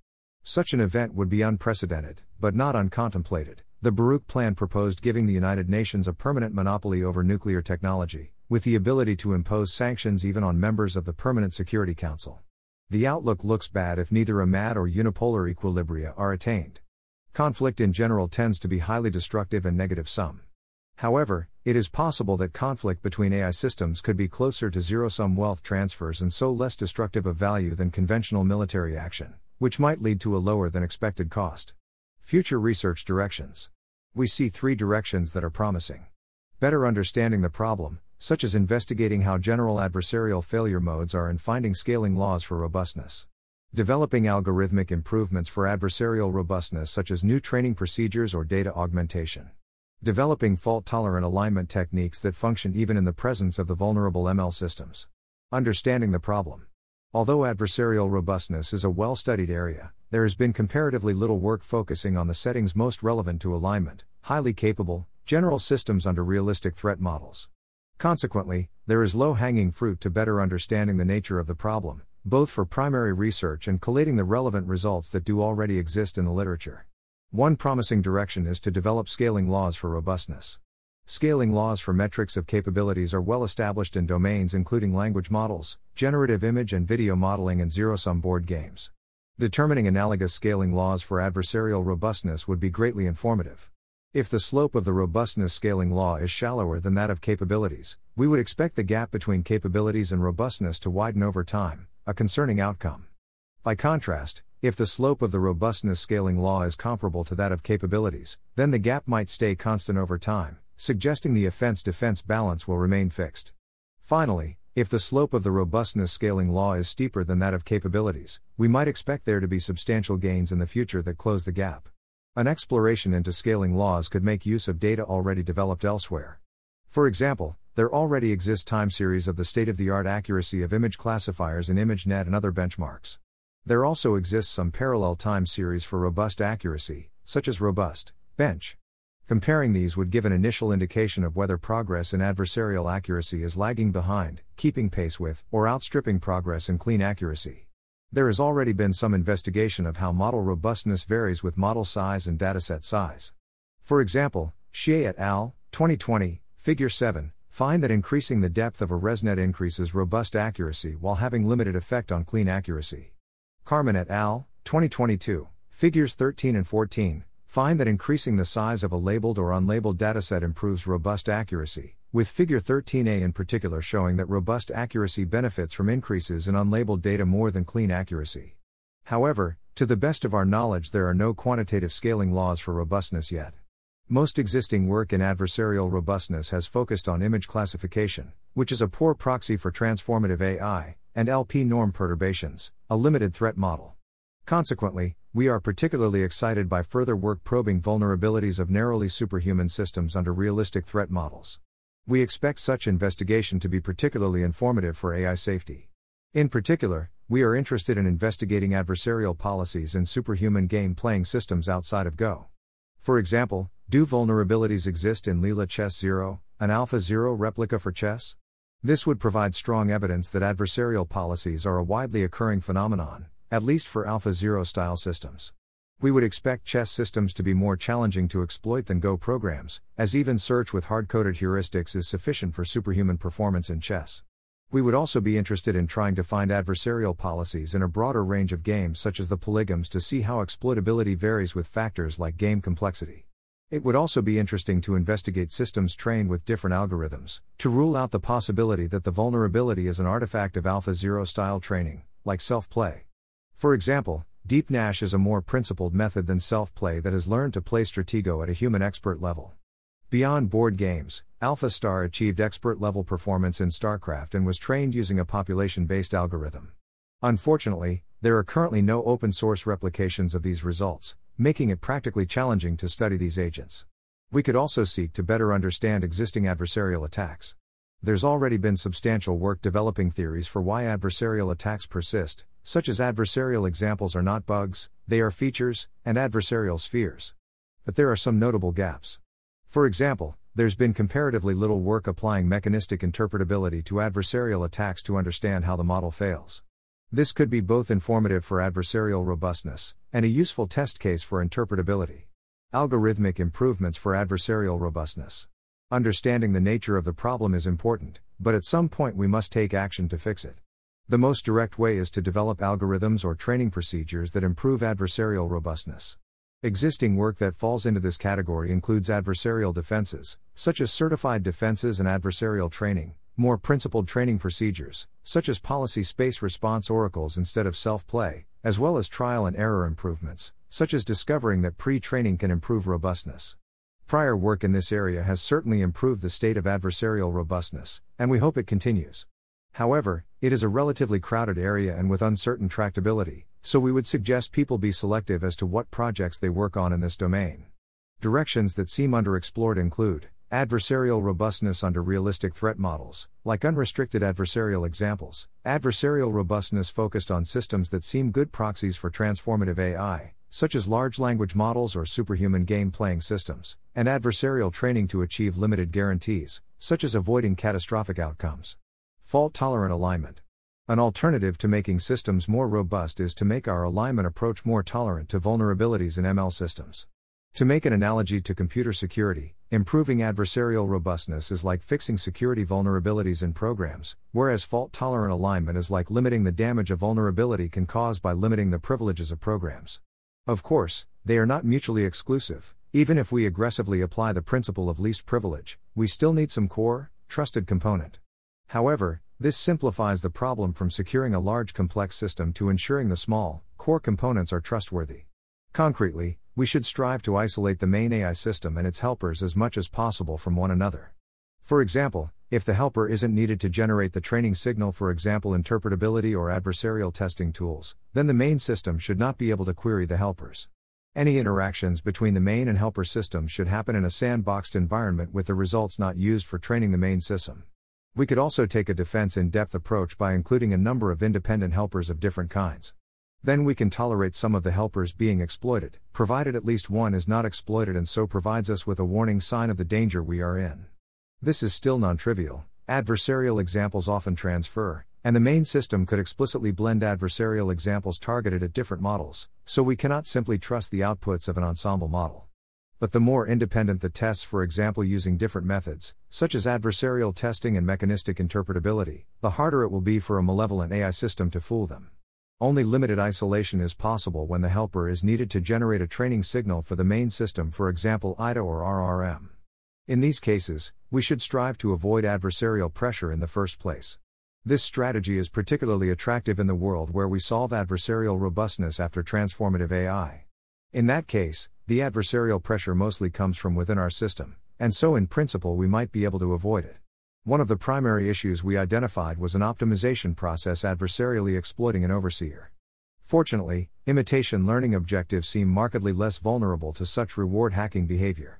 Such an event would be unprecedented, but not uncontemplated. The Baruch Plan proposed giving the United Nations a permanent monopoly over nuclear technology, with the ability to impose sanctions even on members of the Permanent Security Council. The outlook looks bad if neither a MAD or unipolar equilibria are attained. Conflict in general tends to be highly destructive and negative sum. However, it is possible that conflict between AI systems could be closer to zero sum wealth transfers and so less destructive of value than conventional military action, which might lead to a lower than expected cost. Future research directions. We see three directions that are promising. Better understanding the problem, such as investigating how general adversarial failure modes are and finding scaling laws for robustness. Developing algorithmic improvements for adversarial robustness, such as new training procedures or data augmentation. Developing fault tolerant alignment techniques that function even in the presence of the vulnerable ML systems. Understanding the problem. Although adversarial robustness is a well studied area, there has been comparatively little work focusing on the settings most relevant to alignment, highly capable, general systems under realistic threat models. Consequently, there is low hanging fruit to better understanding the nature of the problem, both for primary research and collating the relevant results that do already exist in the literature. One promising direction is to develop scaling laws for robustness. Scaling laws for metrics of capabilities are well established in domains including language models, generative image and video modeling, and zero sum board games. Determining analogous scaling laws for adversarial robustness would be greatly informative. If the slope of the robustness scaling law is shallower than that of capabilities, we would expect the gap between capabilities and robustness to widen over time, a concerning outcome. By contrast, if the slope of the robustness scaling law is comparable to that of capabilities, then the gap might stay constant over time, suggesting the offense defense balance will remain fixed. Finally, if the slope of the robustness scaling law is steeper than that of capabilities, we might expect there to be substantial gains in the future that close the gap. An exploration into scaling laws could make use of data already developed elsewhere. For example, there already exist time series of the state of the art accuracy of image classifiers in ImageNet and other benchmarks. There also exists some parallel time series for robust accuracy, such as Robust Bench. Comparing these would give an initial indication of whether progress in adversarial accuracy is lagging behind, keeping pace with, or outstripping progress in clean accuracy. There has already been some investigation of how model robustness varies with model size and dataset size. For example, Xie et al., 2020, Figure 7, Find that increasing the depth of a ResNet increases robust accuracy while having limited effect on clean accuracy. Carmon et al., 2022, figures 13 and 14, find that increasing the size of a labeled or unlabeled dataset improves robust accuracy, with figure 13a in particular showing that robust accuracy benefits from increases in unlabeled data more than clean accuracy. However, to the best of our knowledge, there are no quantitative scaling laws for robustness yet. Most existing work in adversarial robustness has focused on image classification, which is a poor proxy for transformative AI, and LP norm perturbations, a limited threat model. Consequently, we are particularly excited by further work probing vulnerabilities of narrowly superhuman systems under realistic threat models. We expect such investigation to be particularly informative for AI safety. In particular, we are interested in investigating adversarial policies in superhuman game playing systems outside of Go. For example, do vulnerabilities exist in Leela Chess Zero, an AlphaZero replica for chess? This would provide strong evidence that adversarial policies are a widely occurring phenomenon, at least for AlphaZero style systems. We would expect chess systems to be more challenging to exploit than Go programs, as even search with hard coded heuristics is sufficient for superhuman performance in chess. We would also be interested in trying to find adversarial policies in a broader range of games such as the polygames to see how exploitability varies with factors like game complexity. It would also be interesting to investigate systems trained with different algorithms, to rule out the possibility that the vulnerability is an artifact of AlphaZero style training, like self play. For example, DeepNash is a more principled method than self play that has learned to play Stratego at a human expert level. Beyond board games, AlphaStar achieved expert level performance in StarCraft and was trained using a population based algorithm. Unfortunately, there are currently no open source replications of these results, making it practically challenging to study these agents. We could also seek to better understand existing adversarial attacks. There's already been substantial work developing theories for why adversarial attacks persist, such as adversarial examples are not bugs, they are features, and adversarial spheres. But there are some notable gaps. For example, there's been comparatively little work applying mechanistic interpretability to adversarial attacks to understand how the model fails. This could be both informative for adversarial robustness and a useful test case for interpretability. Algorithmic improvements for adversarial robustness. Understanding the nature of the problem is important, but at some point we must take action to fix it. The most direct way is to develop algorithms or training procedures that improve adversarial robustness. Existing work that falls into this category includes adversarial defenses, such as certified defenses and adversarial training, more principled training procedures, such as policy space response oracles instead of self play, as well as trial and error improvements, such as discovering that pre training can improve robustness. Prior work in this area has certainly improved the state of adversarial robustness, and we hope it continues. However, it is a relatively crowded area and with uncertain tractability, so we would suggest people be selective as to what projects they work on in this domain. Directions that seem underexplored include Adversarial robustness under realistic threat models, like unrestricted adversarial examples, adversarial robustness focused on systems that seem good proxies for transformative AI, such as large language models or superhuman game playing systems, and adversarial training to achieve limited guarantees, such as avoiding catastrophic outcomes. Fault tolerant alignment. An alternative to making systems more robust is to make our alignment approach more tolerant to vulnerabilities in ML systems. To make an analogy to computer security, improving adversarial robustness is like fixing security vulnerabilities in programs, whereas fault tolerant alignment is like limiting the damage a vulnerability can cause by limiting the privileges of programs. Of course, they are not mutually exclusive. Even if we aggressively apply the principle of least privilege, we still need some core, trusted component. However, this simplifies the problem from securing a large complex system to ensuring the small, core components are trustworthy. Concretely, we should strive to isolate the main AI system and its helpers as much as possible from one another. For example, if the helper isn't needed to generate the training signal, for example, interpretability or adversarial testing tools, then the main system should not be able to query the helpers. Any interactions between the main and helper systems should happen in a sandboxed environment with the results not used for training the main system. We could also take a defense in depth approach by including a number of independent helpers of different kinds. Then we can tolerate some of the helpers being exploited, provided at least one is not exploited and so provides us with a warning sign of the danger we are in. This is still non trivial, adversarial examples often transfer, and the main system could explicitly blend adversarial examples targeted at different models, so we cannot simply trust the outputs of an ensemble model. But the more independent the tests, for example, using different methods, such as adversarial testing and mechanistic interpretability, the harder it will be for a malevolent AI system to fool them. Only limited isolation is possible when the helper is needed to generate a training signal for the main system, for example, IDA or RRM. In these cases, we should strive to avoid adversarial pressure in the first place. This strategy is particularly attractive in the world where we solve adversarial robustness after transformative AI. In that case, the adversarial pressure mostly comes from within our system, and so in principle we might be able to avoid it. One of the primary issues we identified was an optimization process adversarially exploiting an overseer. Fortunately, imitation learning objectives seem markedly less vulnerable to such reward hacking behavior.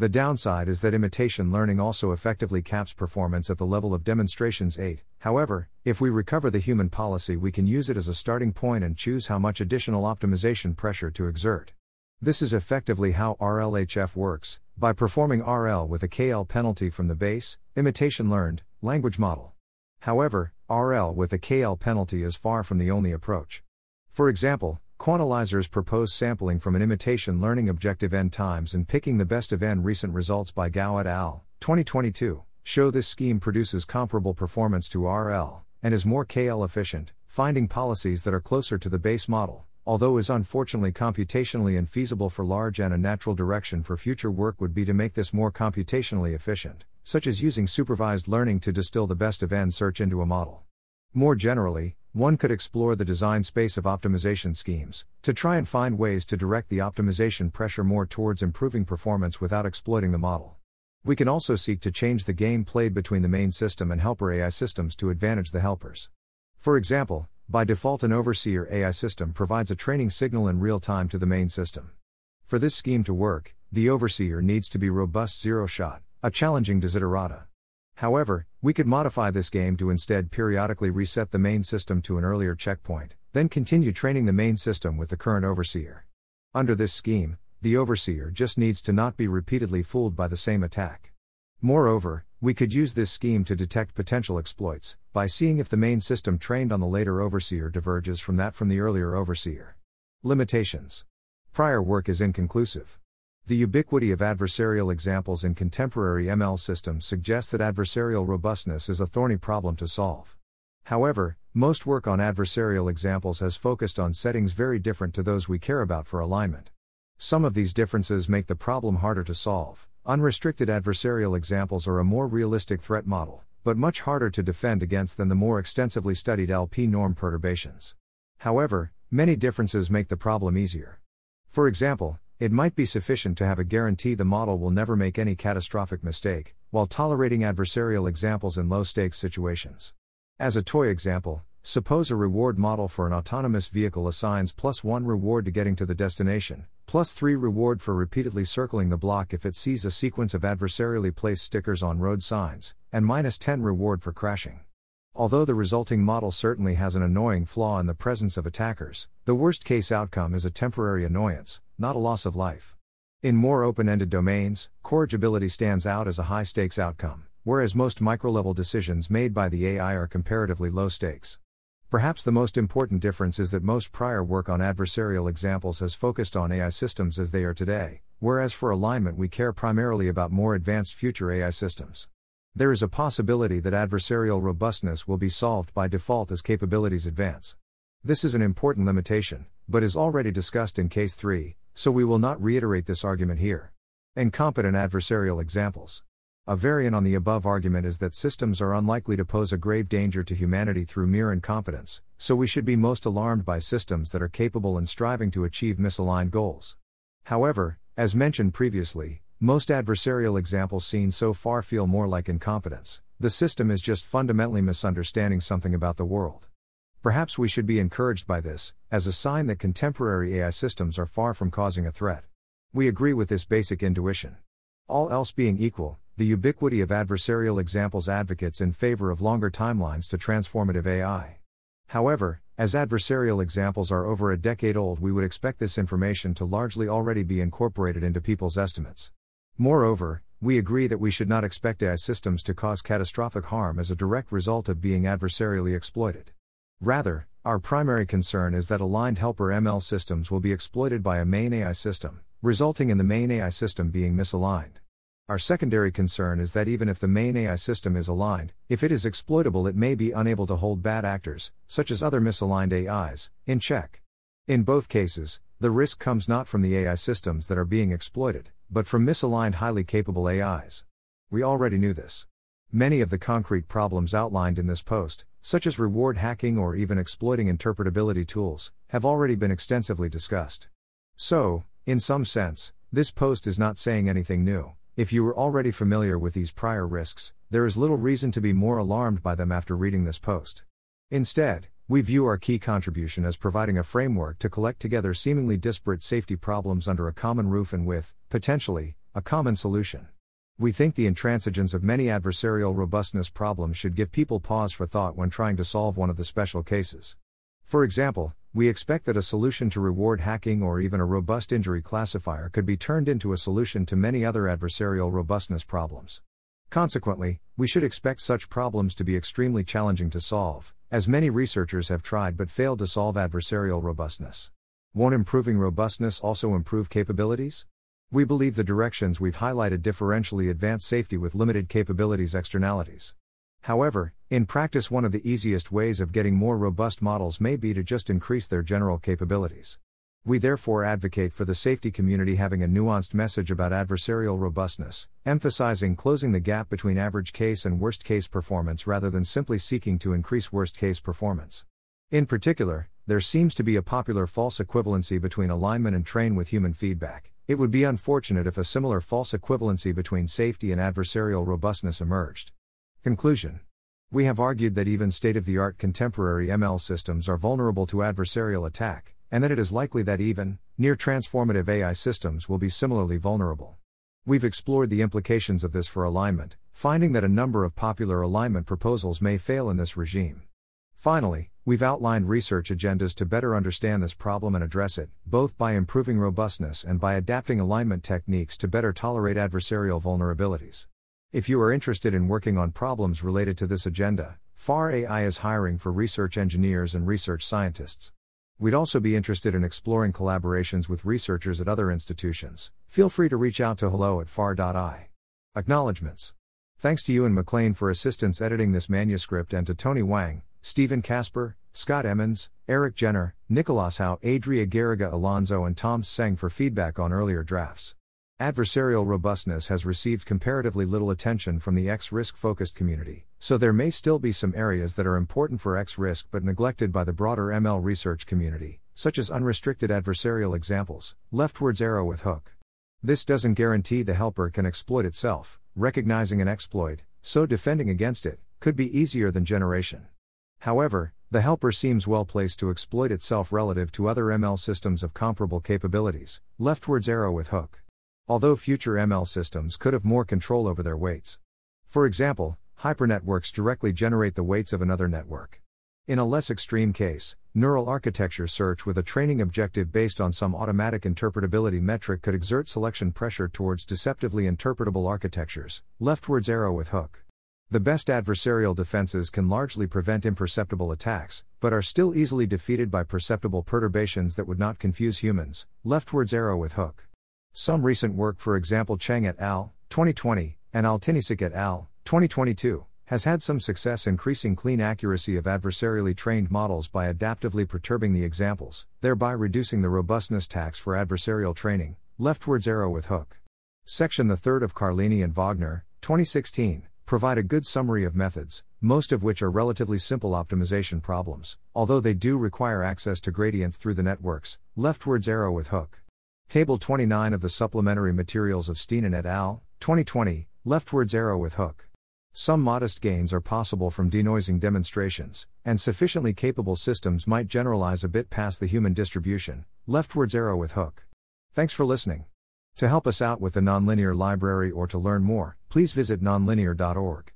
The downside is that imitation learning also effectively caps performance at the level of demonstrations 8. However, if we recover the human policy, we can use it as a starting point and choose how much additional optimization pressure to exert. This is effectively how RLHF works, by performing RL with a KL penalty from the base, imitation learned, language model. However, RL with a KL penalty is far from the only approach. For example, quantilizers propose sampling from an imitation learning objective n times and picking the best of n recent results by Gao et al. 2022 show this scheme produces comparable performance to RL and is more KL efficient, finding policies that are closer to the base model although is unfortunately computationally infeasible for large and a natural direction for future work would be to make this more computationally efficient, such as using supervised learning to distill the best of n search into a model. More generally, one could explore the design space of optimization schemes, to try and find ways to direct the optimization pressure more towards improving performance without exploiting the model. We can also seek to change the game played between the main system and helper AI systems to advantage the helpers. For example, by default, an overseer AI system provides a training signal in real time to the main system. For this scheme to work, the overseer needs to be robust zero shot, a challenging desiderata. However, we could modify this game to instead periodically reset the main system to an earlier checkpoint, then continue training the main system with the current overseer. Under this scheme, the overseer just needs to not be repeatedly fooled by the same attack. Moreover, we could use this scheme to detect potential exploits, by seeing if the main system trained on the later overseer diverges from that from the earlier overseer. Limitations Prior work is inconclusive. The ubiquity of adversarial examples in contemporary ML systems suggests that adversarial robustness is a thorny problem to solve. However, most work on adversarial examples has focused on settings very different to those we care about for alignment. Some of these differences make the problem harder to solve. Unrestricted adversarial examples are a more realistic threat model, but much harder to defend against than the more extensively studied LP norm perturbations. However, many differences make the problem easier. For example, it might be sufficient to have a guarantee the model will never make any catastrophic mistake, while tolerating adversarial examples in low stakes situations. As a toy example, suppose a reward model for an autonomous vehicle assigns plus 1 reward to getting to the destination, plus 3 reward for repeatedly circling the block if it sees a sequence of adversarially placed stickers on road signs, and minus 10 reward for crashing. Although the resulting model certainly has an annoying flaw in the presence of attackers, the worst case outcome is a temporary annoyance, not a loss of life. In more open ended domains, corrigibility stands out as a high stakes outcome, whereas most micro level decisions made by the AI are comparatively low stakes. Perhaps the most important difference is that most prior work on adversarial examples has focused on AI systems as they are today, whereas for alignment we care primarily about more advanced future AI systems. There is a possibility that adversarial robustness will be solved by default as capabilities advance. This is an important limitation, but is already discussed in Case 3, so we will not reiterate this argument here. Incompetent adversarial examples. A variant on the above argument is that systems are unlikely to pose a grave danger to humanity through mere incompetence, so we should be most alarmed by systems that are capable and striving to achieve misaligned goals. However, as mentioned previously, most adversarial examples seen so far feel more like incompetence. The system is just fundamentally misunderstanding something about the world. Perhaps we should be encouraged by this, as a sign that contemporary AI systems are far from causing a threat. We agree with this basic intuition. All else being equal, the ubiquity of adversarial examples advocates in favor of longer timelines to transformative AI. However, as adversarial examples are over a decade old, we would expect this information to largely already be incorporated into people's estimates. Moreover, we agree that we should not expect AI systems to cause catastrophic harm as a direct result of being adversarially exploited. Rather, our primary concern is that aligned helper ML systems will be exploited by a main AI system, resulting in the main AI system being misaligned. Our secondary concern is that even if the main AI system is aligned, if it is exploitable, it may be unable to hold bad actors, such as other misaligned AIs, in check. In both cases, the risk comes not from the AI systems that are being exploited, but from misaligned highly capable AIs. We already knew this. Many of the concrete problems outlined in this post, such as reward hacking or even exploiting interpretability tools, have already been extensively discussed. So, in some sense, this post is not saying anything new. If you were already familiar with these prior risks, there is little reason to be more alarmed by them after reading this post. Instead, we view our key contribution as providing a framework to collect together seemingly disparate safety problems under a common roof and with, potentially, a common solution. We think the intransigence of many adversarial robustness problems should give people pause for thought when trying to solve one of the special cases. For example, we expect that a solution to reward hacking or even a robust injury classifier could be turned into a solution to many other adversarial robustness problems. Consequently, we should expect such problems to be extremely challenging to solve, as many researchers have tried but failed to solve adversarial robustness. Won't improving robustness also improve capabilities? We believe the directions we've highlighted differentially advance safety with limited capabilities externalities. However, in practice, one of the easiest ways of getting more robust models may be to just increase their general capabilities. We therefore advocate for the safety community having a nuanced message about adversarial robustness, emphasizing closing the gap between average case and worst case performance rather than simply seeking to increase worst case performance. In particular, there seems to be a popular false equivalency between alignment and train with human feedback, It would be unfortunate if a similar false equivalency between safety and adversarial robustness emerged. Conclusion We have argued that even state of the art contemporary ML systems are vulnerable to adversarial attack, and that it is likely that even near transformative AI systems will be similarly vulnerable. We've explored the implications of this for alignment, finding that a number of popular alignment proposals may fail in this regime. Finally, we've outlined research agendas to better understand this problem and address it, both by improving robustness and by adapting alignment techniques to better tolerate adversarial vulnerabilities. If you are interested in working on problems related to this agenda, FAR AI is hiring for research engineers and research scientists. We'd also be interested in exploring collaborations with researchers at other institutions. Feel free to reach out to hello at far.ai. Acknowledgements. Thanks to Euan McLean for assistance editing this manuscript and to Tony Wang, Stephen Casper, Scott Emmons, Erik Jenner, Nicolas Howe, Adria Garriga Alonso, and Tom Tseng for feedback on earlier drafts. Adversarial robustness has received comparatively little attention from the X risk focused community, so there may still be some areas that are important for X risk but neglected by the broader ML research community, such as unrestricted adversarial examples, leftwards arrow with hook. This doesn't guarantee the helper can exploit itself, recognizing an exploit, so defending against it could be easier than generation. However, the helper seems well placed to exploit itself relative to other ML systems of comparable capabilities, leftwards arrow with hook. Although future ML systems could have more control over their weights. For example, hypernetworks directly generate the weights of another network. In a less extreme case, neural architecture search with a training objective based on some automatic interpretability metric could exert selection pressure towards deceptively interpretable architectures, leftwards arrow with hook. The best adversarial defenses can largely prevent imperceptible attacks, but are still easily defeated by perceptible perturbations that would not confuse humans. Leftwards arrow with hook. Some recent work, for example, Chang et al. 2020 and Altinisik et al. 2022 has had some success increasing clean accuracy of adversarially trained models by adaptively perturbing the examples, thereby reducing the robustness tax for adversarial training. Leftwards arrow with hook. Section the third of Carlini and Wagner, 2016 provide a good summary of methods, most of which are relatively simple optimization problems, although they do require access to gradients through the networks. Leftwards arrow with hook. Table 29 of the supplementary materials of Stiennon et al., 2020, leftwards arrow with hook. Some modest gains are possible from denoising demonstrations, and sufficiently capable systems might generalize a bit past the human distribution. Leftwards arrow with hook. Thanks for listening. To help us out with the nonlinear library or to learn more, please visit nonlinear.org.